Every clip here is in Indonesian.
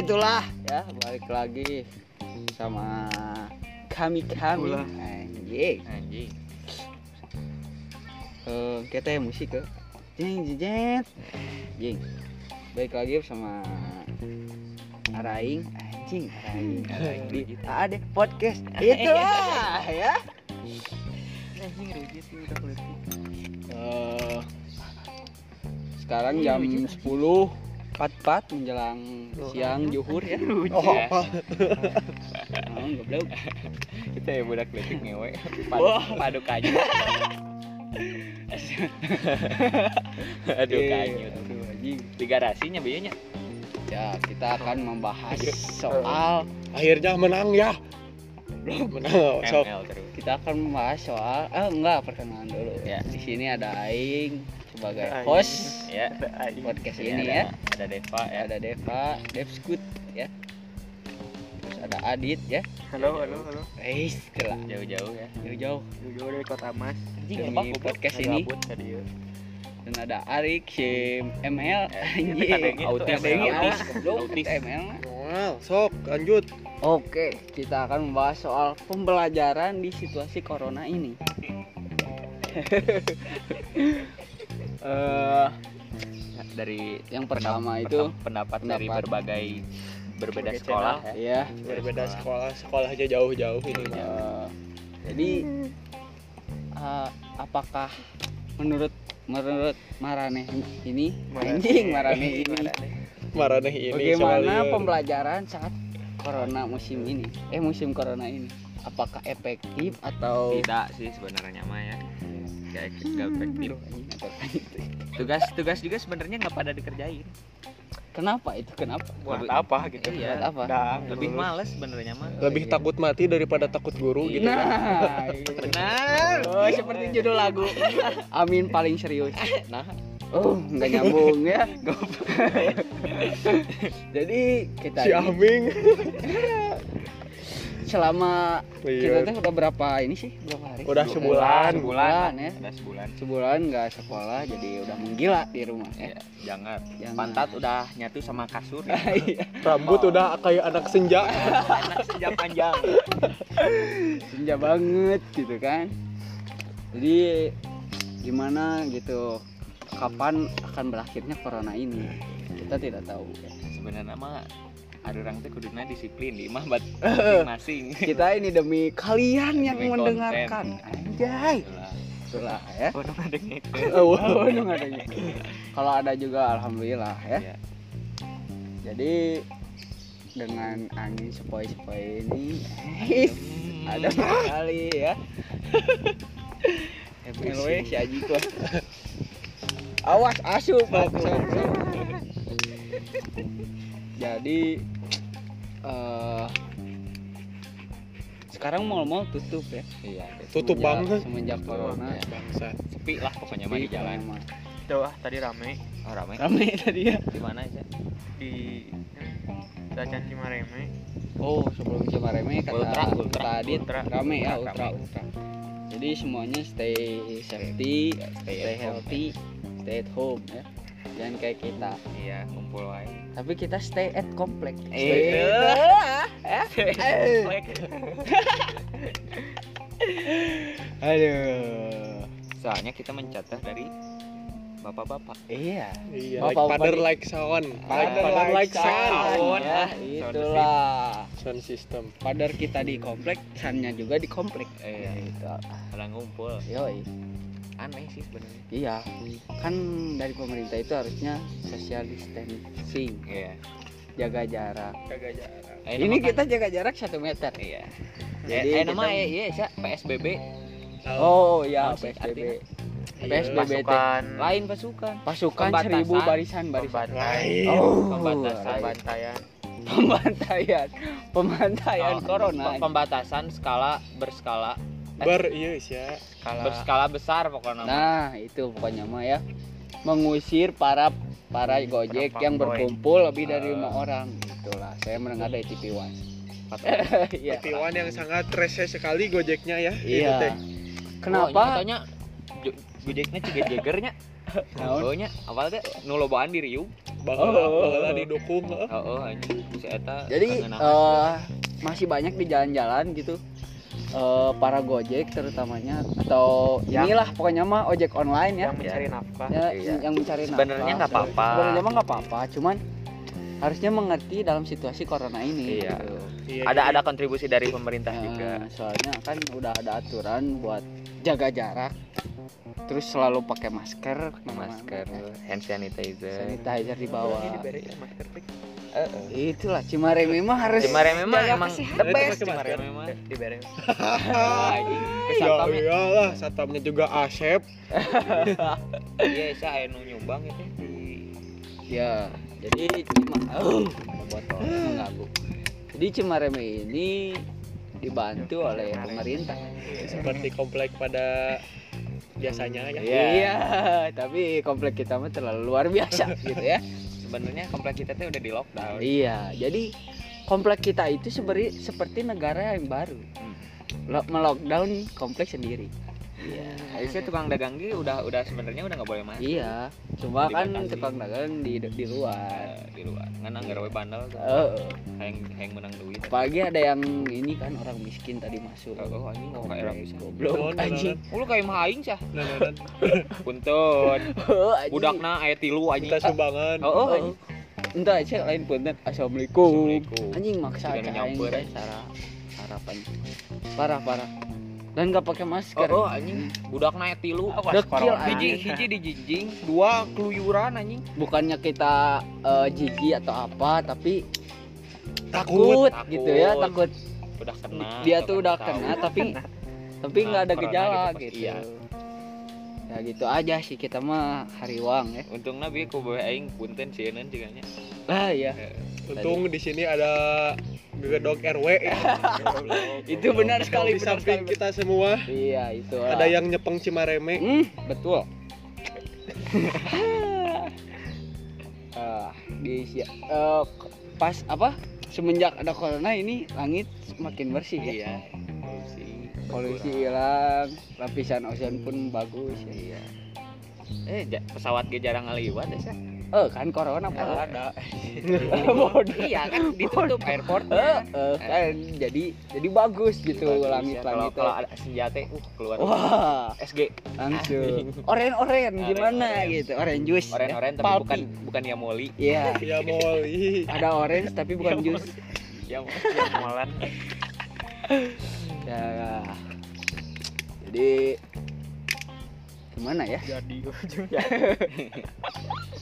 itulah ya balik lagi sama kami kami anjing. Anjing. Eh, kita ya musik ke jeng jeng jeng. Jeng. Balik lagi bersama Araing. Anjing Araing. Araing di ada podcast. Itulah ya. Anjing rujit ini udah kulit. Eh, sekarang Iya, jam wujud. 10 empat menjelang siang juhur ya Oh, apa? oh, goblok Kita ya budak letik ngewe. Padu, padu kanyut. Aduh Iya, aduh, anjing. Di garasinya biayanya. ya kita akan membahas soal akhirnya menang ya menang ML terus. kita akan membahas soal eh enggak perkenalan dulu Ya. di sini ada Aing sebagai Aing. host Ya. podcast Jadi ini ada- ya Ada Deva ya. ada Deva Devskut ya terus ada Adit ya halo halo halo Eis telah Jauh-jauh ya. jauh-jauh jujur dari kota mas Anjing Demi podcast ini ya. dan ada Arik si ML anjing kadangnya tuh autis ML, autis autis. ML. Wow, sok lanjut Oke, kita akan membahas soal pembelajaran di situasi corona ini. Eh, dari yang pertama itu pendapat, dari pendapat. berbagai berbeda sekolah ya. ya, berbeda sekolah sekolah aja jauh-jauh ini mah eh, jadi eh, apakah menurut menurut Marane ini anjing Marane ini marane ini bagaimana soalnya. pembelajaran saat corona musim ini? Eh musim corona ini apakah efektif atau Tidak sih sebenarnya mah ya. Anjing, apakah itu? Tugas-tugas juga sebenarnya nggak pada dikerjain. Kenapa itu? Kenapa? buat Lebih- apa gitu Iya. Buat apa? Dah, Lebih lulus. males sebenarnya mah. lebih takut mati daripada takut guru gitu kan Nah, iya. Benar. Oh, seperti judul lagu. Amin paling serius. Nah, Oh, nggak nyambung ya. Jadi kita si Aming selama kita Iya. teh udah berapa ini sih? Berapa hari? Udah Dua- sebulan. Sebulan ya. Udah sebulan. Sebulan nggak sekolah jadi udah menggila di rumah ya. Ya, jangan. Jangan. Pantat udah nyatu sama kasur. ya. Rambut udah kayak anak senja Enak senja panjang. Senja banget gitu kan. Jadi gimana gitu kapan akan berakhirnya corona ini? Kita tidak tahu. Sebenarnya mah orang teh kuduna disiplin di mah buat masing-masing. Kita ini demi kalian yang Demi mendengarkan. Anjay. Itulah. Ya. Oh. Oh, Kalau ada juga alhamdulillah ya. Iya. Jadi dengan angin sepoi-sepoi ini ada sekali ya. MLW si Aji gua. Awas asup. Jadi eh sekarang mall-mall tutup ya. Iya. tutup Semenjak- banget Semenjak corona. Ya. bangsat Sepi lah pokoknya mah di jalan. Emang. tuh ah tadi rame Oh, ramai. Rame tadi ya. Di mana aja? di Dacan Cimareme Oh, sebelum Cimareme kata Ultra, ultra, kata Adit, ultra, rame ya ultra, ultra ultra. Jadi semuanya stay safety, Stay stay, home, healthy, stay at home ya. Jangan kayak kita. Iya, ngumpul wae. Tapi kita stay at komplek. Eh. Stay at- Aduh. Soalnya kita mencatat dari bapak-bapak. Iya. iya Bapak- like father like son Father father like like son son. Ya, Sound itulah. sound system Father kita di komplek, sannya juga di komplek. Iya. Gitu. Pada ngumpul. Yoi. Aneh sih sebenarnya. Iya, kan dari pemerintah itu harusnya social distancing, Iya. jaga jarak. kagak jarak Eh, Ini nama kan- kita jaga jarak satu meter. Iya. Jadi eh, nama kita- iya, Sya, PSBB. Oh ya Naon sih PSBB. PSBB pasukan Lain pasukan. Pasukan Pembatasan. seribu barisan barisan. lain Oh, Pembatasan. pembantaian pembantaian, pembantaian Oh, corona. pe- Pembatasan skala berskala ber iya ya Skala. berskala besar pokoknya. Nah, itu pokoknya mah ya. Mengusir para para Gojek Para yang berkumpul lebih dari lima orang. Itulah, saya mendengar dari TV One. Iya. Tiwan yang sangat rese sekali gojeknya ya Iya. Kenapa? Katanya Gojeknya juga jagernya. Naon? Pokoknya awal teh nu lobaan di riung. baheula Oh. baheula didukung heeh. oh oh anjing si eta jadi eh, masih banyak di jalan-jalan gitu eh, para gojek terutamanya atau Yang- inilah pokoknya mah ojek online ya yang mencari nafkah ya Iya. yang mencari Sebenarnya nggak apa-apa. sebenarnya mah nggak apa-apa cuman harusnya mengerti dalam situasi corona ini Iya. gitu. Iya, ada jadi ada kontribusi dari pemerintah Nah, juga soalnya kan udah ada aturan buat jaga jarak terus selalu pakai masker ke mana-mana. masker hand sanitizer sanitizer di bawah Ini diberi masker pick. itulah Cimareme mah harus Cimareme mah emang the best Pakai. Cimareme mah Diberi. anjing ya iyalah satpamnya juga Asep iya saya aya nu nyumbang itu di ya jadi Cima oh, botol mengganggu jadi Cimareme ini dibantu oleh pemerintah. Seperti komplek pada biasanya ya. Iya. iya tapi komplek kita mah terlalu luar biasa gitu ya. Sebenarnya komplek kita tuh udah di lockdown. Iya jadi komplek kita itu seperti seperti negara yang baru. Hmm. Lo- melockdown komplek sendiri iya. Harusnya tukang dagang gitu udah udah sebenarnya udah nggak boleh masuk. Iya. Cuma kan tukang dagang di di luar. Eh, di luar. Ngan anggar we bandel tuh. Eh, hayang hayang menang duit. Apalagi ada yang ini kan orang miskin tadi masuk. Oh anjing kok kayak Komplek, bisa goblok anjing. Ulu kayak mah aing sah. Punten. Oh, anjing. Budakna aya tilu anjing. Minta sumbangan. Oh, oh, Oh, entah aja lain punten. Assalamualaikum. Assalamualaikum. anjing maksa aja teh cara harapan parah parah dan nggak pakai masker. Oh, oh anjing. Budakna aya tilu. Dekil, Hiji hiji dijinjing Dua keluyuran anjing. Bukannya kita eh, jijik atau apa tapi Takut, takut, gitu ya takut. takut. Udah kena dia tuh udah tahu. kena tapi tapi Nah, nggak ada corona gejala gitu gitu. iya. ya gitu aja sih kita mah hariwang ya. Untungna bieu ku bae aing punten sieun ciganya ah ya untung di sini ada gedok RW ya. itu benar sekali di benar samping sekali kita semua iya itu ada yang nyepeng Cimareme Hmm, betul. Ah, di eh, pas apa? Semenjak ada corona ini langit semakin bersih ya. Iya Polusi Polusi hilang, lapisan ozon pun bagus ya. Iya Eh pesawat ge jarang ngaliwat ya Eh kan corona Eh, apa? ada Bodoh. Iya kan ditutup airport Eh, eh, kan jadi jadi bagus gitu Kalau langit-langit. kalau ada senjata uh keluar Wah, SG langsung. Oren-oren gimana Oren-oren. gitu, orange juice. ya. oren-oren tapi bukan bukan Yamoli Iya, ya Molly ada orange tapi bukan jus. Yam Malan. ya jadi gimana ya Jadi ujungnya.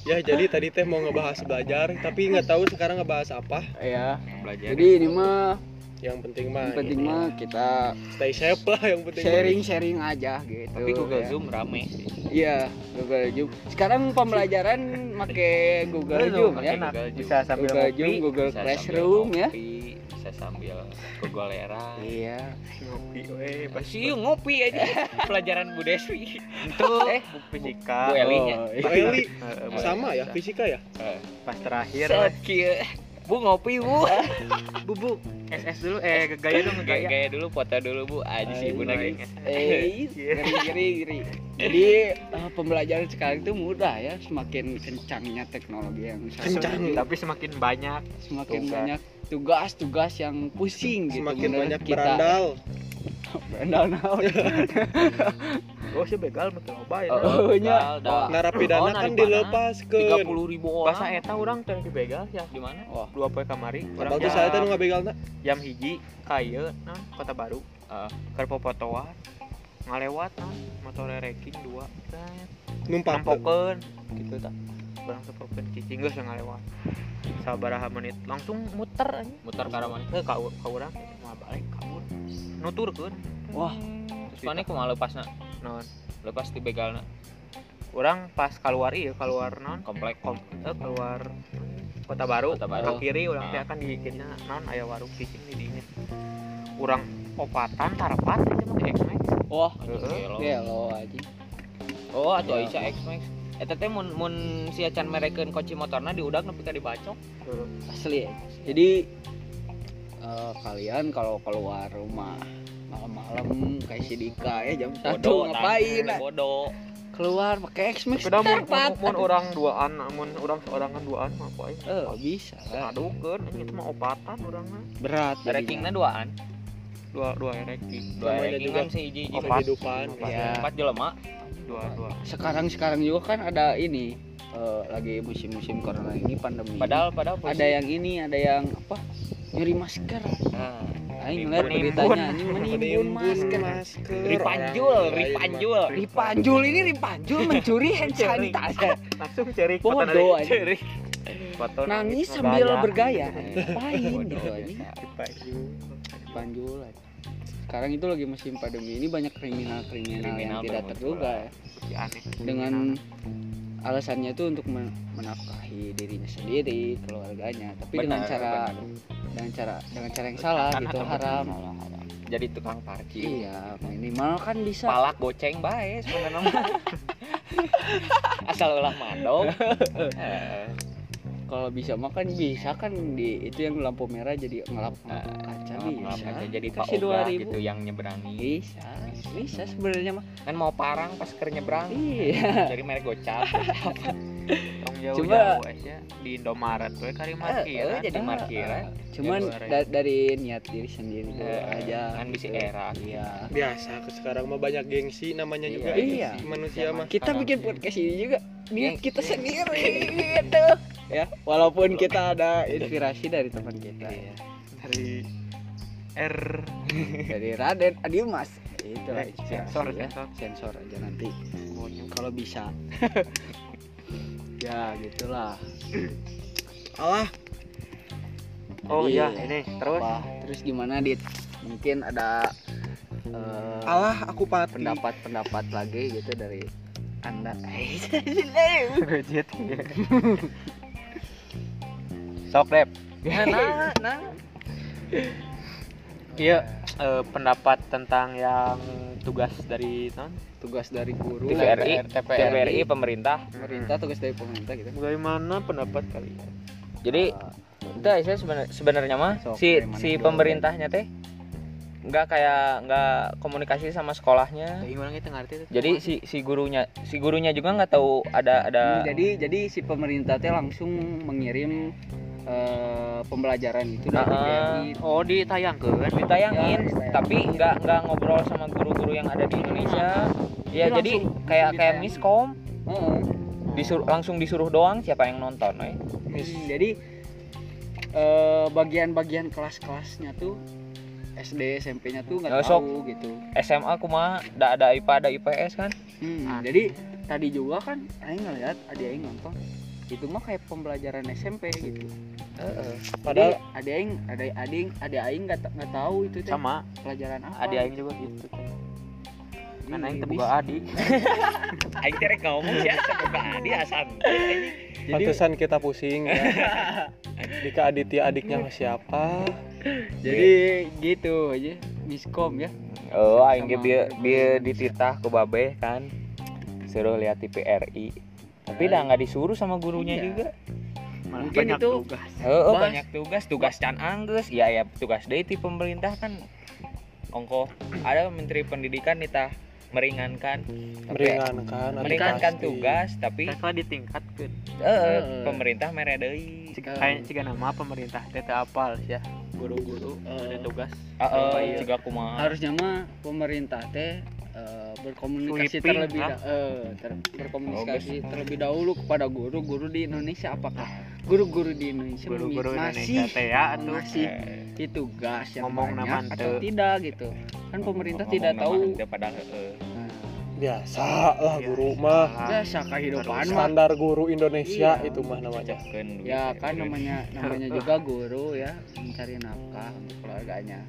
Ya jadi tadi teh mau ngebahas belajar tapi nggak tahu sekarang ngebahas apa. Ya belajar. Jadi ini mah yang penting mah yang penting mah kita stay safe lah yang penting sharing sharing aja gitu tapi Google ya. Zoom rame sih iya Google Zoom sekarang pembelajaran make Google Zoom ya. Google Zoom. Bisa sambil Google ngopi. Zoom Google Bisa Classroom sambil ya ngopi, bisa sambil gogoleran iya Ngopi we. Pas Pasti ngopi aja pelajaran Bu Deswi itu eh fisika. Bu Eli nya Oh, Bu Eli Eh, eh, sama ya fisika ya Pas terakhir. Bu ngopi Bu Bu bu SS dulu eh gaya dong Gaya, gaya. dulu foto dulu Bu Aja sih Bu naging eh Iya. geri geri geri jadi eh, pembelajaran sekarang itu mudah ya semakin kencangnya teknologi yang Kencang. Tapi semakin banyak. semakin Tugas. banyak tugas-tugas yang pusing gitu semakin banyak kita. berandal berandal naon. Oh sih begal betul ya. Oh, nya. narapidana Oh, kan dilepas ke tiga puluh ribu Bahasa orang eta orang teh dibegal ya. di mana? Wah. Dua poe kamari. Urang bagus saya teh nu ngabegalna. jam hiji kaye non kota baru. Ah. keur popotoan ngalewat non motor ranking dua Set. numpak nampokeun gitu tak barang tepokeun cicing geus ngalewat. Sabaraha menit langsung muter anjing. Muter ke arah mana? Eh ka ka urang mau balik kabur nuturkeun Wah. terus mana kumaha lepasna non lepas di begalna orang pas keluar iya keluar non komplek kom eh, keluar kota baru Kota Baru. ke kiri orang teh Ah. akan di kirinya non aya warung cicing di dinya urang opatan tarapat aja mah X Max wah. Gelo. aja oh atuh Ya. Aisyah X Max eta teh mun mun si acan merekeun kunci motorna diudak nepi ka dibacok asli ya. jadi eh, kalian kalau keluar rumah malam-malam kayak si Dika ya jam satu bodoh ngapain tah. ah? bodoh keluar pakai X Max terpat. mun, mun orang duaan, mun orang seorangan duaan mah apa aja. Eh, bisa. Adukeun ini mah opatan orangnya. Berat. rankingnya duaan Dua dua ranking. dua ranking kan si hiji hiji opat. kehidupan Iya. empat jelema Dua dua. Sekarang sekarang juga kan ada ini eh, lagi musim-musim corona ini pandemi. padahal padahal ada yang ini, ada yang apa? Nyuri masker. nah, Aing ngeliat beritanya anjing menimbun masker. masker ripanjul Orang lain ripanjul Ripanjul ini Ripanjul mencuri hand sanitizer. Langsung cari Bodoh aja. Nangis sambil bergaya. Ngapain gitu aja. Ripanjul. Sekarang itu lagi musim pandemi ini banyak kriminal-kriminal yang Kriminal tidak bermunculan. terduga ya. Aneh. dengan alasannya itu untuk men- menafkahi dirinya sendiri, keluarganya, tapi dengan Benar, cara benar. dengan cara dengan cara yang salah Kan gitu haram. jadi tukang parkir Iya, minimal kan bisa. palak goceng bae sebenarnya asal ulah mandok Kalau bisa mah kan bisa kan di itu yang lampu merah jadi ngelap kaca ngelap-ngelap bisa. aja jadi Pak Oga 2000. gitu yang nyeberangi Bisa, bisa sebenarnya mah. kan mau parang pas ker nyebrang Iya. jadi merek gocap Tong jauh Coba- jauh aja di Indomaret we kari Eh, parkiran. jadi Ah, parkiran Cuman luar ya. da- dari niat diri sendiri dulu Eh, aja. kan bisa gitu. era. Iya. biasa sekarang mah banyak gengsi namanya juga Iya. gengsi manusia mah kita bikin podcast ini juga niat kita sendiri gitu ya walaupun kita ada inspirasi dari teman kita. Ya dari R. Dari Raden Adimas. Itu lah Eh, sensor, ya. sensor. sensor aja nanti. Kalau bisa. Ya gitulah. Alah. Oh Jadi, iya ini. Terus? apa? Terus gimana dit? Mungkin ada eh, alah aku pati. pendapat-pendapat lagi gitu dari anda. Sok Dep. nah nah Iya, eh, pendapat tentang yang tugas dari non tugas dari guru TVRI TVRI. TVRI pemerintah pemerintah tugas dari pemerintah gitu Bagaimana pendapat kalian? jadi Udah, saya sebenar- sebenarnya mah Sok, si si pemerintahnya teh nggak kayak nggak komunikasi sama sekolahnya. Kita ngerti? Jadi si si gurunya si gurunya juga nggak tahu ada ada jadi jadi si pemerintah teh langsung mengirim eh, pembelajaran itu dari TVRI. oh ditayangkan. ditayangin, Ya, ditayangin. tapi nggak nggak ngobrol sama guru-guru yang ada di Indonesia. Ya Itu jadi langsung- kayak kayak miskom Heeh. disuruh langsung disuruh doang siapa yang nonton, eh. Mis- Hmm, jadi eh, bagian-bagian kelas-kelasnya tuh SD SMP-nya tuh nggak Ya, sok. tahu gitu. SMA kumaha ada ada IPA ada IPS kan? Hmm, Ah. jadi tadi juga kan aing ngeliat adik aing nonton itu mah kayak pembelajaran SMP gitu. Heeh. Padahal ada aing ada adik ada aing nggak nggak tahu itu teh Sama pelajaran apa. adik aing juga gitu. Kan aing boga adik. Aing teh rek ngomong sih boga adi asan. Jadi pantesan kita pusing ya. Dika Aditya adiknya siapa jadi gitu aja miskom ya. Oh, aing dia dia dititah ke babe kan. Suruh lihat TVRI. Tapi dah nggak disuruh sama gurunya iya. juga. Malah Mungkin banyak itu tugas. Oh, Bas. banyak tugas, tugas can anggus. Ya ya tugas deui ti pemerintah kan ongko ada menteri pendidikan nitah meringankan Tapi meringankan atuh meringankan pasti. tugas tapi Kakak ditingkatkan. eh Heeh. pemerintah mere deui. Jika kayak jika nama pemerintah teh apal ya guru-guru ada tugas. Heeh, iya. ciga kumaha. harusnya mah pemerintah teh eh, berkomunikasi Sweeping, terlebih da- eh, ter- berkomunikasi Oh, terlebih dahulu kepada guru-guru di Indonesia. Apakah guru-guru di Indonesia Guru-guru masih Indonesia ya atuh. masih Eh, di tugas yang Ngomong banyak nama atau tidak gitu? Kan pemerintah ngomong tidak tahu. padahal heeh. Nah, biasa lah guru mah. biasa kehidupan mah. Standar guru Indonesia Iya. itu mah namanya. Ya kan namanya namanya juga guru ya mencari nafkah untuk keluarganya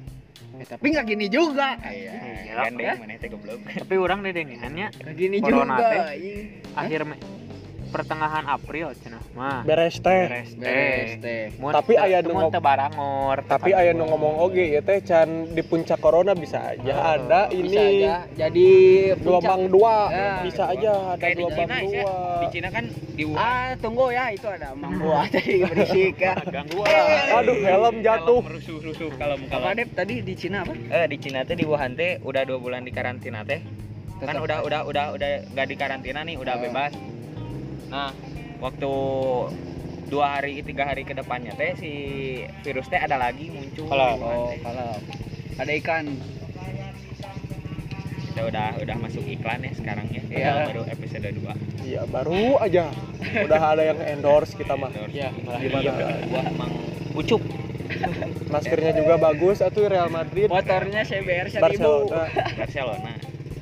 eh, tapi nggak gini juga Iya, Iya, gandeng ya. teh goblok. Tapi orang dedengannya nggak gini juga ih. akhir pertengahan April cenah mah. beres teh Beres beres teh. Tapi teu- aya teu nu barangor. tapi aya nu ngomong oge ya teh can di puncak corona bisa aja Oh, ada bisa ini aja jadi gelombang dua Ya. bisa aja ada gelombang Cina ya. dua Di Cina kan di Wuhan Ah, tunggu ya, itu ada Mang Buah tadi berisik ya. Gangguan. aduh helm jatuh Kalau merusuh-rusuh kalau kalau Dep tadi di Cina apa? eh di Cina teh di Wuhan teh udah dua bulan di karantina teh kan udah udah udah udah nggak di karantina nih udah Oh. bebas nah waktu dua hari tiga hari ke depannya teh si virus teh ada lagi muncul. Kalau- oh kalau ada ikan. Kita udah udah masuk iklan ya sekarang ya. Iya. baru episode 2 Iya baru aja. Udah ada yang endorse kita mah. Ya malah Gimana? iya gua emang ucup maskernya juga bagus atuh Real Madrid. Motornya CBR 1000 Barcelona. Barcelona.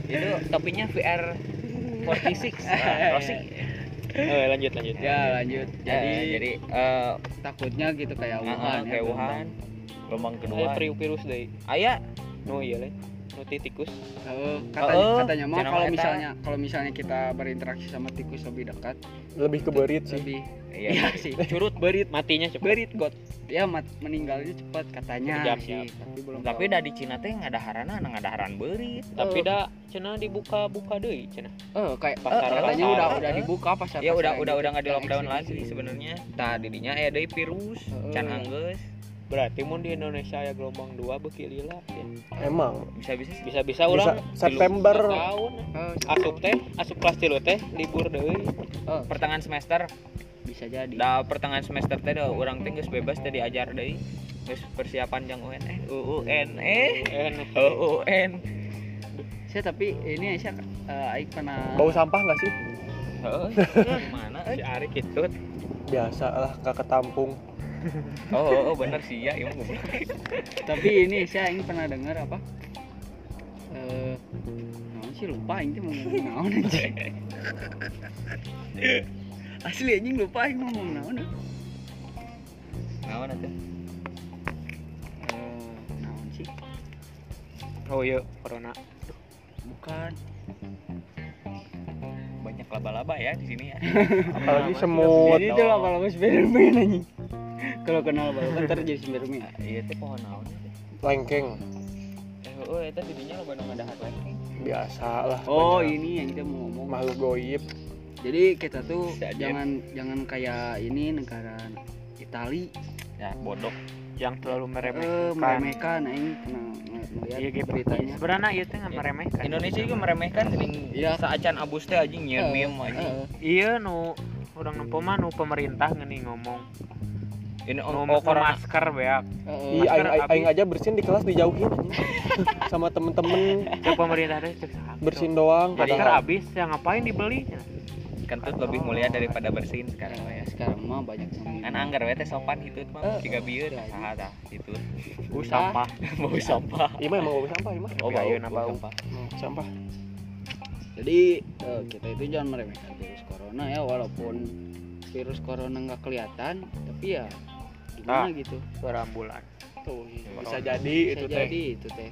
Itu topinya VR 46 nah, Rossi Eh, lanjut lanjut. ya lanjut jadi jadi jadi eh, takutnya gitu kayak uh, Wuhan uh, kayak Wuhan gelombang Eh, kedua priu virus deui. aya No iya le. No tikus. Oh, katanya Oh, katanya. Mah cenah kalau misalnya kalau misalnya kita berinteraksi sama tikus lebih dekat lebih ke berit sih. lebih iya iya sih. Curut berit. Matinya cepet. berit got ya mat, meninggalnya cepat katanya. Sih tapi belum tapi dah di Cina teh nggak ada harana nggak ada haran berit. Tapi Oh. dah cenah dibuka-buka deui cenah. oh kayak Pasar eh, katanya pasar. udah udah dibuka pasar ya udah pasar udah udah nggak di lockdown lagi sebenarnya. Didinya ya dari virus. Can anggeus Berarti mun di Indonesia ya gelombang 2 beki lila ya. emang. Bisa bisa Bisa-bisa Bisa. Ulang September. tahun. oh, Asup teh, asup kelas tilu teh libur deui. oh, pertengahan semester. Bisa jadi. Dah pertengahan semester teh dah orang teh geus bebas teh diajar deui. Geus persiapan jang UN eh UUN eh. Eh, UUN saya tapi ini saya eh, Aik pernah bau sampah nggak sih? Heeh, gimana si Ari gitu. biasa lah kakak tampung oh, oh, oh bener sih ya emang goblok tapi ini saya ingin pernah dengar apa? Eh naon sih lupa ini mau ngomong naon aja asli anjing lupa ini ngomong naon naon Eh, naon sih? Oh iya, corona. bukan. Banyak laba-laba ya di sini ya. Apalagi semut. jadi itu lama-lama Spiderman anjing kalau kenal baru kan ntar jadi Spiderman iya teh pohon naon. Lengkeng. Eh oh eta didinya lo bandung ada lagi biasa lah oh banyak ini yang kita mau ngomong. Makhluk goib. Jadi kita tuh aja. jangan jangan kayak ini negara Itali. Ya bodoh. Yang terlalu eh, meremehkan. meremehkan aing pernah ng- ngeliat Iya gitu. beritanya. Sebenarnya ieu teh nggak meremehkan. Indonesia juga meremehkan geuning Iya. saacan abus teh anjing Eh, meme anjing. eh, Iya nu urang nempo mah nu pemerintah gini ngomong. Ini Nu oh, oh corona masker beak. eh, Iya, aing, aing, aja bersin di kelas dijauhin sama temen-temen Cek pemerintah teh cek bersin doang Masker habis ya ngapain dibeli? kentut lebih mulia daripada bersin sekarang sekarang ya sekarang mah banyak yang kan anggar teh sopan gitu mah Eh, tiga bieur iya, saha tah gitu Uh sampah. bau sampah Iya mah emang bau sampah, iya mah. oh bau bau bau. sampah Hmm, sampah. jadi eh, kita itu jangan meremehkan virus corona ya walaupun virus corona nggak kelihatan tapi ya gimana Ah. gitu Suara ambulan. Tuh, bisa jadi bisa itu teh. jadi itu teh.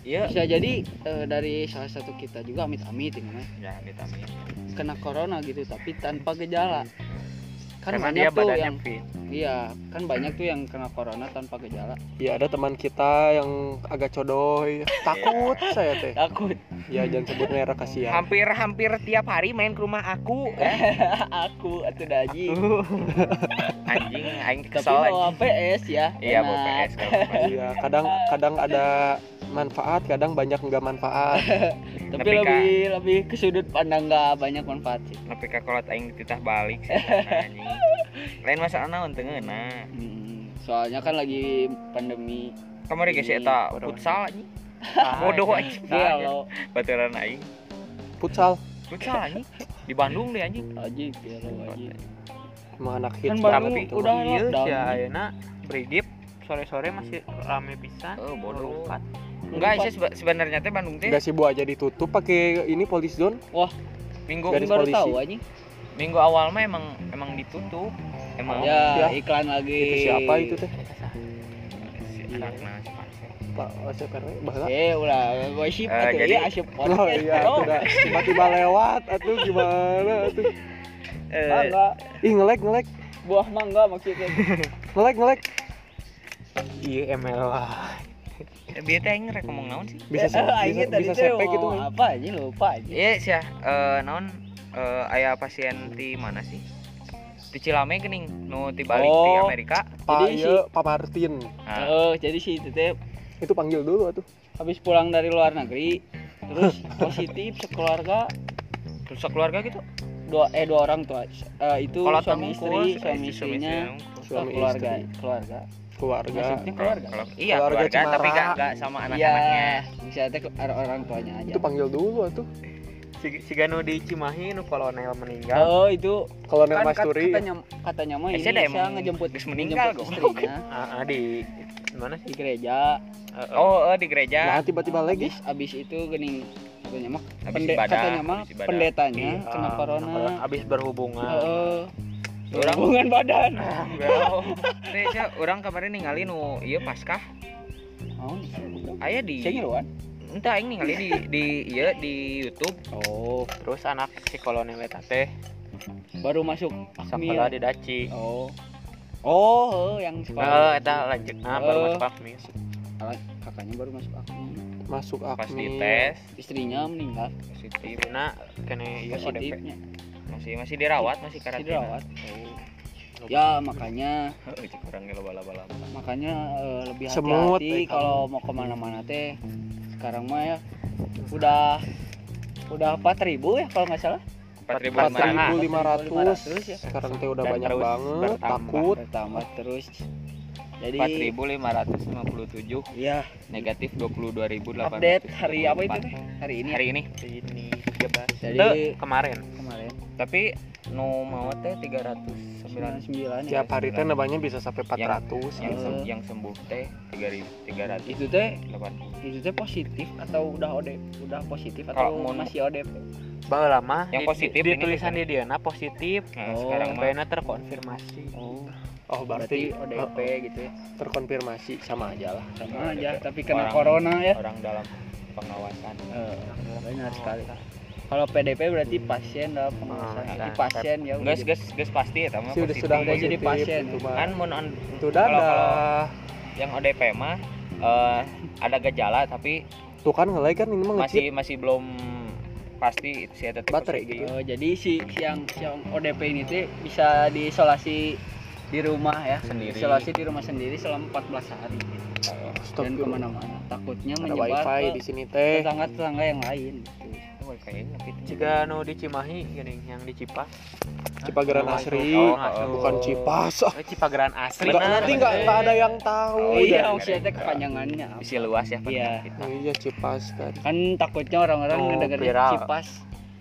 Iya. Bisa jadi eh, dari salah satu kita juga amit-amit ini mah. Ya vitamin kena corona gitu tapi tanpa gejala kan Karena banyak dia tuh badannya yang fit. iya kan banyak tuh yang kena corona tanpa gejala Iya, ada teman kita yang agak codoy. Takut saya teh. takut Ya jangan sebut merek kasihan. hampir hampir tiap hari main ke rumah aku aku atau daji anjing aing tapi kesel bawa anjing PS ya iya bawa PS. Iya, kadang kadang ada manfaat, kadang banyak nggak manfaat. tapi Tapi lebih lebih ke sudut pandang nggak banyak manfaat sih. Tapi kakolot aing dititah balik sih anjing lain masalah naon teu ngeuna Hmm, soalnya kan lagi pandemi. Kamari geus Ini, eta futsal anjing? Ah, bodoh anjing. Iya lo baturan aing. Futsal, futsal anjing? Di Bandung deh anjing. Ya aji. emang anak hits Kan banget baru itu. udah Iya lockdown. sih ayeuna beridip sore-sore masih rame pisan. Oh, bodoh. Enggak sih seba- sebenarnya teh Bandung teh Enggak sih Bu aja ditutup pakai ini police zone. minggu Ini Garis baru polisi. tahu aja minggu awal mah emang emang ditutup emang ya, ya. iklan lagi Itu siapa itu teh? Pak Asep RW eh ulah Eh, jadi- ya asyik Oh iya, udah tiba-tiba lewat atuh gimana atuh. Eh, Mangga, Ih ngelek ngelek buah mangga maksudnya ngelek ngelek. Iya ML lah. Dia teh aing rek ngomong naon sih Bisa se- bisa, bisa teh sepek gitu. mau apa aja lupa aja iya sih ya eh, naon eh, aya pasien di mana sih di Cilame gening nu ti balik di Oh. Amerika Pak Jadi ieu Pak Martin. nah, oh jadi sih itu teh Itu panggil dulu atuh. habis pulang dari luar negeri terus positif sekeluarga terus keluarga gitu dua eh dua orang tuh Eh, itu kalau suami istri suami istrinya Suami istri. keluarga keluarga maksudnya keluarga? Kalau iya Keluarga keluarga, tapi gak, gak sama anak-anaknya. iya bisa teh ke- ada orang tuanya aja. Itu panggil dulu tuh si si Ganu di Cimahi nu kolonel meninggal. Oh itu kolonel kan Masturi. katanya katanya mah ini saya ngejemput geus meninggal, istrinya. Ah, ah, di mana di sih gereja. Eh, Oh, eh, di gereja. nah tiba-tiba lagi. Abis abis itu gening katanya mah Habis pende- ibadah, katanya mah pendetanya di- kena ah, corona. abis berhubungan. Heeh. Orang- hubungan badan. Oh, teh sia urang kemarin ningali nu ieu Paskah. oh Aya di saya ngiruan Entah aing ningali di di ieu di YouTube. oh terus anak si kolonel eta teh? Baru masuk sekolah di Daci. Oh. Oh eh, yang Nah, sekolah. eta lanjut. Nah baru Eh. masuk Akmi kakaknya baru masuk akmi masuk Pas akmi dites istrinya meninggal. Positif. Kene ieu ODP positifnya Masih masih dirawat, masih masih karantina. dirawat ya makanya loba-loba. makanya eh, lebih hati-hati eh, kalau mau ke mana-mana teh. Sekarang mah ya udah udah 4000 ya kalau nggak salah. 4500. 4500 ya. Sekarang teh udah Dan banyak terus banget bertambah. takut. Bertambah terus. Jadi 4557 ya. Negatif 22.800 update hari apa itu teh? Hari ini. Ya? hari ini. Ini 13 Jadi- kemarin. Kemarin tapi nu mau teh 399 99 tiap ya. Hari teh nambahnya bisa sampai 400 yang gitu. sem- yang sembuh teh 3380 itu teh itu teh positif atau udah ODP udah positif atau mau- masih ODP baheula lama Yang positif di, ini tulisan tuh. di dia nah positif. Nah, Oh. sekarang mah Bayana terkonfirmasi. Oh. Oh berarti berarti ODP eh, gitu ya? Terkonfirmasi sama aja lah. Sama aja tapi kena Orang- corona ya. orang dalam pengawasan. Eh, benar sekali kalau PDP berarti pasien dalam pengawasan Ah, pasien ya jadi- gas gas pasti ya mah sudah positif. sudah Udah jadi pasien. kan mun on- itu kalau- yang ODP mah eh, ada gejala tapi tuh kan ngelay kan ini mah ngecip. masih masih belum pasti si teh Baterai gitu. Oh, jadi si si yang si yang ODP ini tuh bisa diisolasi di rumah ya. Sendiri. isolasi di rumah sendiri selama 14 hari. Stop dan ke mana-mana. Takutnya ada menyebar wifi ke di sini teh. tetangga-tetangga yang lain. gitu. Oh, kayaknya gitu. jika nu di Cimahi gini yang di Cipas. Cipageran Oh, asri. Oh, oh, bukan oh. Cipas. Eh, Cipageran asli Nggak- nanti nggak nggak ada yang tahu. Oh, Oh, iya, maksudnya teh kepanjangannya? Isi luas ya Iya. iya Cipas kan. Kan takutnya orang-orang Oh, ngedengerin cipas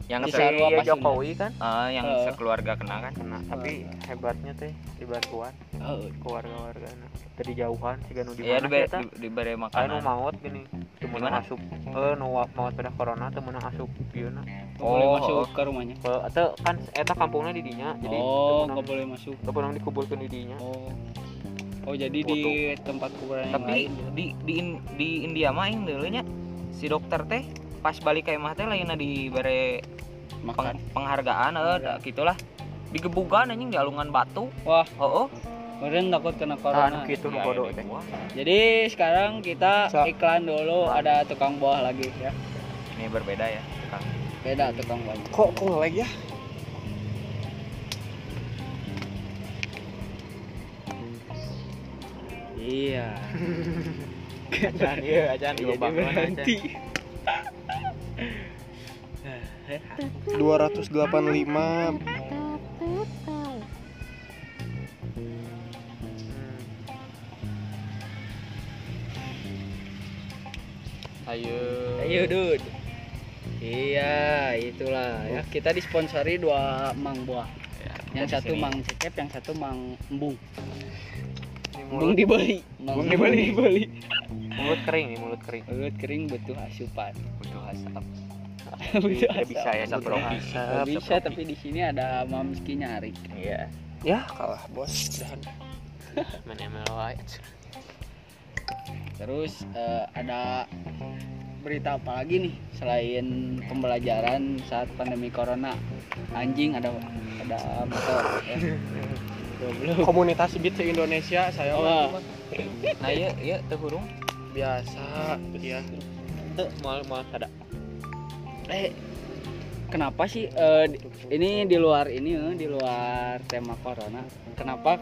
Yang Di Iya pas Jokowi kan? Ah, yang Eh. sekeluarga kena kan? Kena tapi hebatnya teh di bantuan oh, ke warga-warga dari jauhan sih nu di Iya mana eta? di, Aya nu makanan. maut gini Di mana? asup. Eh nu maut pada corona teu meunang asup pieuna nggak boleh Oh, masuk oh. ke rumahnya. Eta kan eta kampungnya di dinya jadi oh nggak boleh masuk. teu meunang dikumpulkeun di dinya. Oh. Oh jadi di tempat kuburan yang Tapi lain. di di in- di India mah aing deuleu nya si dokter teh pas balik ka imah teh lainna dibere makan peng- penghargaan eh da- gitulah. Digebugan anjing di alungan batu. wah. Oh, oh. kemarin takut kena corona. Kitu nu Ya, bodoh gua. jadi sekarang kita Sa- iklan dulu ada tukang buah lagi ya. Ini berbeda ya. Kang. beda tukang buahnya kok kok ngelag ya? Iya. Acan ieu acan jadi lobang berhenti 285 ayo. Ayo dud. Iya itulah. Ya kita disponsori dua mang buah. Ya, yang satu sini. mang cecep yang satu mang embung mulut, dibeli mang Embung embung dibeli. dibeli mulut kering nih mulut kering mulut kering butuh asupan butuh asap. butuh Tidak bisa ya Asap rohani. Nggak bisa tapi di sini ada mamski nyari Iya. ya kalah bos dan main ML wae. terus eh, ada berita apa lagi nih selain pembelajaran saat pandemi corona anjing ada ada motor ya. Goblok. komunitas beat se Indonesia saya Oh. Nah, iya iya teu hurung. biasa ya Teu moal moal ada. eh kenapa sih di- ini di luar ini eh, di luar tema corona kenapa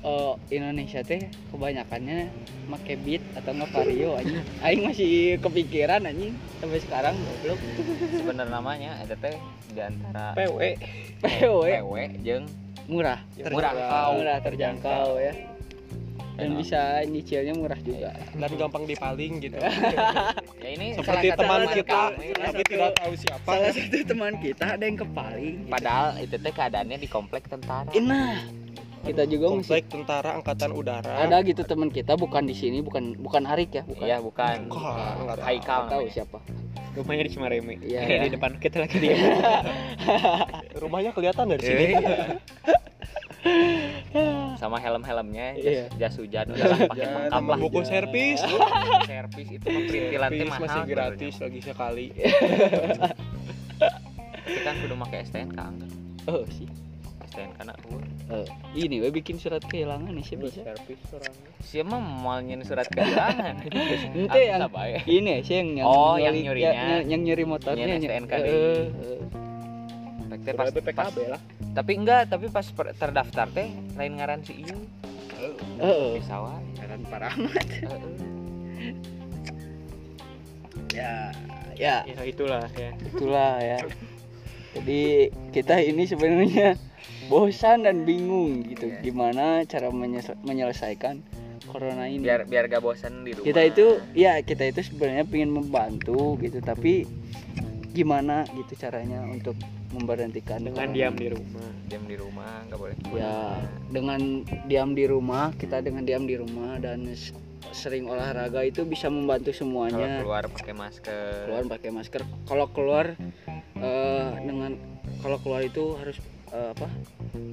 eh, Indonesia teh kebanyakannya make beat atau nggak vario anjing aing masih kepikiran anjing sampai sekarang goblok sebenarnya namanya ada teh di antara PW PW PW jeung murah. Terjangkau. murah. Terjangkau ya. Dan Enak. bisa nyicilnya murah juga. Dan gampang dipaling gitu. Ya ini seperti salah satu teman kita satu- kami. tapi tidak tahu siapa. Salah satu teman kita ada yang kepaling gitu. padahal itu teh keadaannya di komplek tentara. Nah. Kita juga mesti komplek tentara angkatan udara. Ada gitu teman kita bukan di sini bukan bukan Arik ya bukan. Iya bukan. Bukan. Haikal tahu siapa rumahnya di Cimareme Iya. Eh, di depan kita lagi dia. Rumahnya kelihatan dari sini. Sama helm-helmnya Iya. jas, jas hujan udah pakai lengkap lah. buku servis. Servis itu perintilan teh mahal masih gratis lagi sekali. Tapi kan kudu make STNK kan oh sih STNK na eueuh. Eh, ini we bikin surat kehilangan nih sih bisa servis orangnya Sia mah mau nyin surat kehilangan Ente yang- ini sih yang yang Oh, yang nyuri- nyurinya. ya, yang nyuri motornya Nyen ny- STNK eh, eh. Rek teh pas, pas lah tapi enggak tapi pas per- terdaftar teh lain ngaran si ieu Heeh. pesawat Heran parah amat. Heeh. ya ya ya itulah ya itulah ya jadi kita ini sebenarnya bosan dan bingung gitu. Iya. gimana cara menyelesaikan corona ini? Biar biar gak bosan di rumah. Kita itu ya kita itu sebenarnya ingin membantu gitu tapi gimana gitu caranya untuk memberhentikan dengan corona diam ini? di rumah. Diam di rumah nggak boleh ya dengan diam di rumah kita dengan diam di rumah dan sering olahraga itu bisa membantu kalau semuanya keluar pakai masker. Keluar pakai masker. Kalau keluar eh, dengan kalau keluar itu harus eh, apa?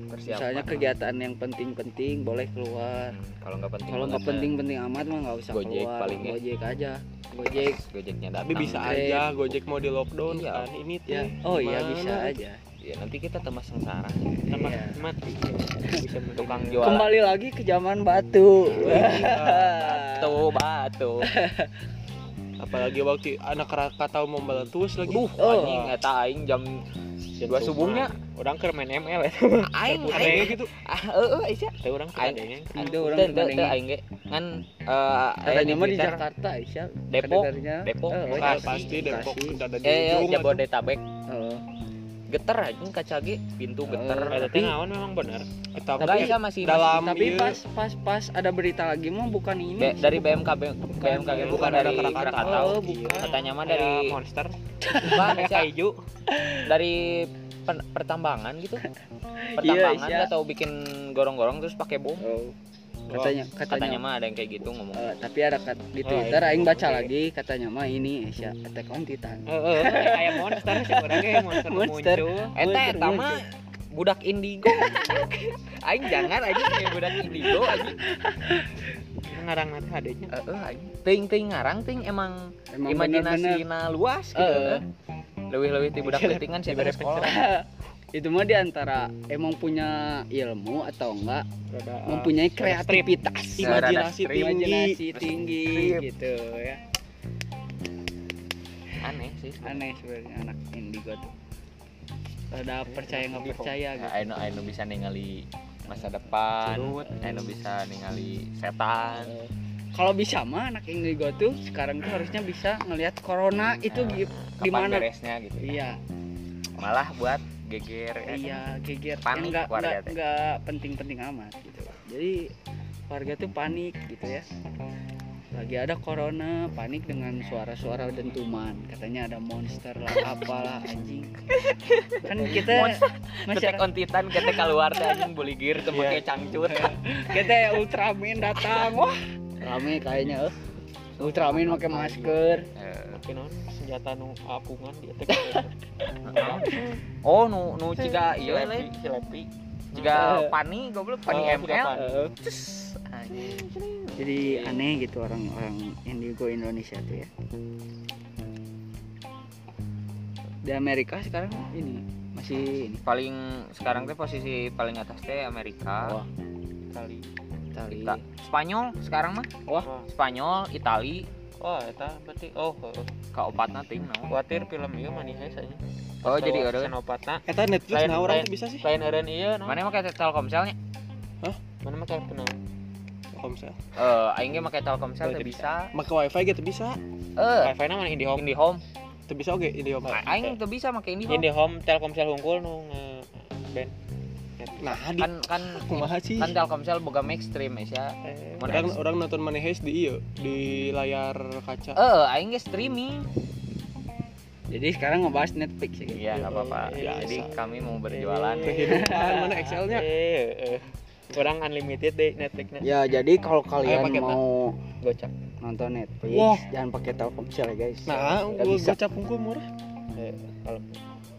Persiapan. Misalnya kegiatan yang penting-penting boleh keluar. Hmm, kalau nggak penting kalau nggak penting-penting amat mah nggak usah Gojek keluar. paling ya. gojek aja. Gojek. Gojeknya datang. tapi bisa aja Gojek. Mau di lockdown Iya. kan. Ini tuh ya oh iya bisa aja. Ya nanti kita tambah sengsara. Tambah Iya. mati bisa tukang jual. Kembali lagi ke zaman batu. Batu batu. apalagi waktu anak Krakatau mau meletus lagi. Duh, Oh. anjing eta aing Jam dua subuhnya. subuhnya orang keur main ML ya aing Ada aing. gitu. Ah heeh Aisyah Teu orang keur Aing- ada yang itu orang Teu- teu- dibanding teu aing ge. ngan eh katanya mah di Twitter, Jakarta Aisyah Depok. Depok, oh, Bekasi, pasti Depok ada di eh eh, ujung Jabodetabek. Oh. Geter anjing kaca ge pintu Oh. geter Ada teh naon memang benar. atuh. tapi Aisyah masih dalam tapi ieu, pas pas pas ada berita lagi mah bukan ini Be- dari bukan- BMKB BMKG bukan bukan ada dari Krakatau. Oh, bukan. katanya mah dari monster, bukan kaiju. dari pen- pertambangan gitu pertambangan Iya, nggak tahu bikin gorong-gorong terus pakai bom Oh. Katanya katanya katanya mah ada yang kayak gitu ngomong Eh, tapi ada kat, di Oh, Twitter iya. aing baca Oke. lagi katanya mah ini Asia Attack on Titan. Heeh, kayak monster sih orangnya monster, Monster. muncul. Eta Muncul, eta mah budak indigo. aing jangan aja kayak budak indigo aja. Ngarang nanti adanya. Heeh aing. Ting ting ngarang ting emang, Emang imajinasina luas gitu. Heeh. Leuwih-leuwih ti budak pentingan sih Dibere sekolah. Itu mah di antara emang punya ilmu atau enggak Rada, uh, mempunyai kreativitas Rada imajinasi strip. tinggi imajinasi tinggi Strip. gitu ya Aneh sih. aneh sebenarnya anak indigo tuh ada percaya nggak percaya gitu Aino Aino bisa ningali masa depan. Aino bisa ningali setan. Eh, kalau bisa mah anak indigo tuh sekarang tuh harusnya bisa ngelihat corona itu gi- Kapan gimana beresnya gitu. iya Malah buat geger ya kan? iya geger Panik nggak warga nggak teh. nggak penting-penting amat gitu. Jadi warga tuh panik gitu ya. Lagi ada corona panik dengan suara-suara dentuman. Katanya ada monster lah apalah anjing. Kan kita masyarakat on titan kita keluar teh anjing buligir teu make cangcut. kita Ultraman datang. Wah. Rame kayaknya eh. Ultraman pakai masker. Mungkin naon senjata nu apungan di attack. Oh, nu nu ciga ieu Silepi, lain. silepi. Ciga Eh. pani goblok pani Oh, ML. pani. Eh, jadi aneh gitu orang-orang indigo Indonesia tuh ya di Amerika sekarang ini masih ini Paling sekarang teh posisi paling atas teh Amerika. Wah. Kali. Itali Ita- Spanyol sekarang mah. Wah. Spanyol, Itali, Wah, eta berarti oh, heuh. Kaopatna ting naon. Khawatir film ieu manihe saja. Oh, jadi eureun. Senopatna eta Netflix Lain- nah orang lain- tuh bisa sih? lain eureun ieu naon? Mana mah kayak Telkomselnya? mana mah kartu naon? Telkomsel. Eh aing ge make Telkomsel Teu teu bisa. make wifi gitu bisa. Eh wifi na mana IndiHome IndiHome teu bisa oke ini om aing teu bisa make IndiHome IndiHome Telkomsel hungkul nu nge band nah di kan kan kumaha sih kan Telkomsel boga Maxstream ya Eh, orang orang nonton manehes di iya di layar kaca eh aing ge streaming Jadi sekarang ngebahas Netflix ya. Iya nggak apa-apa. Iya, Jadi bisa. kami mau berjualan. kehidupan mana Excelnya eh eh. orang unlimited deh Netflixnya Ya jadi kalau kalian mau gocap nonton Netflix Wah. jangan pakai Telkomsel ya guys. nah Nggak gua bisa. gocap unggul murah Eh, kalau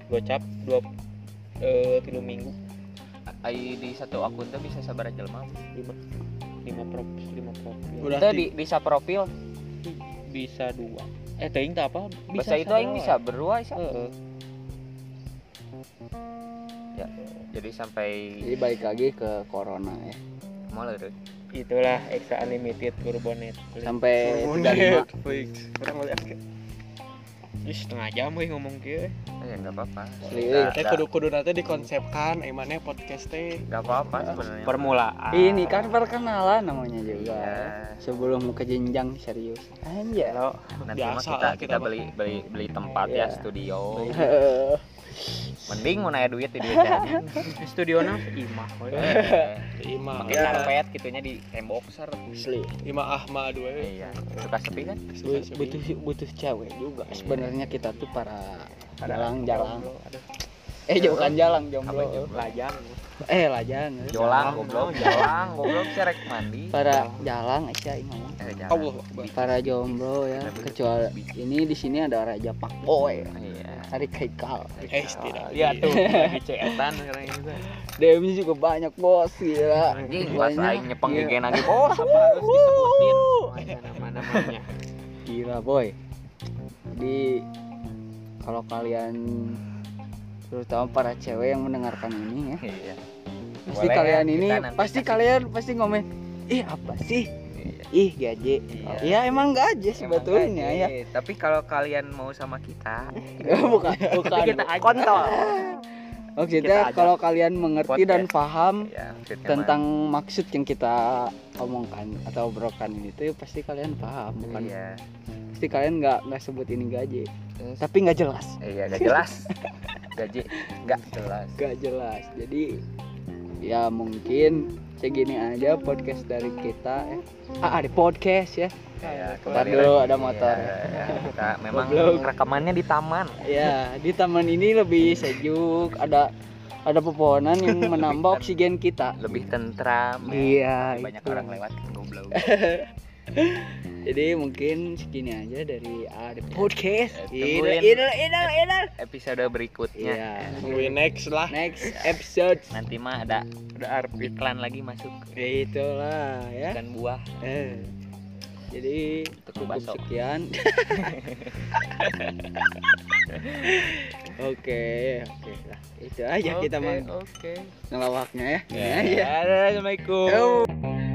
gocap dua eh tiga minggu Ai di satu akun tuh bisa sabar jelema. lima lima profil lima profil udah Itu di bisa profil. bisa dua eh teuing tak apa Bisa itu aing bisa berdua bisa. Heeh. Ya. Jadi sampai Jadi balik lagi ke corona ya. mau leureun. itulah extra unlimited kurbonet Sampai Monet 35. Ih, setengah jam we ngomong kieu Eh enggak apa-apa. Teh nggak- kudu kudu nanti dikonsepkan eh mana podcast teh nggak apa-apa sebenarnya. permulaan Ini kan perkenalan namanya juga. Iya. Sebelum ke jenjang serius. Kalau Nanti mah Biasa kita kita kita beli beli beli tempat Iya. ya studio. Mending mau naya duit di duit aja. studiona imah lima Pakai karpet gitunya di tembokser. Asli. lima ahma dua Iya. Suka sepi kan? Bu- butuh butuh cewek juga. Sebenarnya kita tuh para jalang-jalang. Eh jauhkan jalang jomblo? lajang Eh lajang. Jolang goblok, jolang goblok cerek mandi. Para jalang Aisyah ini ngomong. Eh. Allah Akbar. Para jomblo ya. Kecuali ini di sini ada Raja Pak Boy. Iya. Tarik Haikal. eh tidak ya tuh lagi ceetan sekarang itu DM juga banyak bos gila. Anjing pas Banyak. aing nyepeng Iya. IG lagi. Oh, apa harus disebutin? nama namanya Gila boy. Jadi kalau kalian terutama para cewek yang mendengarkan ini ya, Iya. pasti Boleh kalian ya, ini kita nanti pasti kasih- kalian pasti ngomen, ih apa sih? Iya. Ih gaje. Iya. Ya emang gaje Emang sebetulnya gaje. ya. Tapi kalau kalian mau sama kita, bukan bukan kita kontol. Maksudnya Kita aja. kalau kalian mengerti dan Podcast. paham ya tentang maksud yang kita omongkan atau obrolkan ini tuh pasti kalian paham bukan Iya. pasti kalian nggak nggak sebut ini gaje Terus? tapi nggak jelas Iya, gak jelas. Gaji gak jelas. nggak jelas jadi ya mungkin segini aja podcast dari kita ya ah ada podcast ya Ya, Ntar kembali dulu lagi. ada motor. Iya, iya. Kita memang Goblok. rekamannya di taman. ya di taman ini lebih sejuk ada ada pepohonan yang menambah oksigen kita Lebih tentram. iya Banyak itu. orang lewat kan goblok. jadi mungkin segini aja dari ada podcast idol tungguin. idol idol idol Episode berikutnya. iya Tungguin next lah next episode Nanti mah ada ada iklan lagi masuk. itulah ya Ikan buah. eh jadi cukup baso. sekian oke oke lah itu aja kita mah Oke. ngelawaknya ya Ya, Ini aja Assalamualaikum. Yo.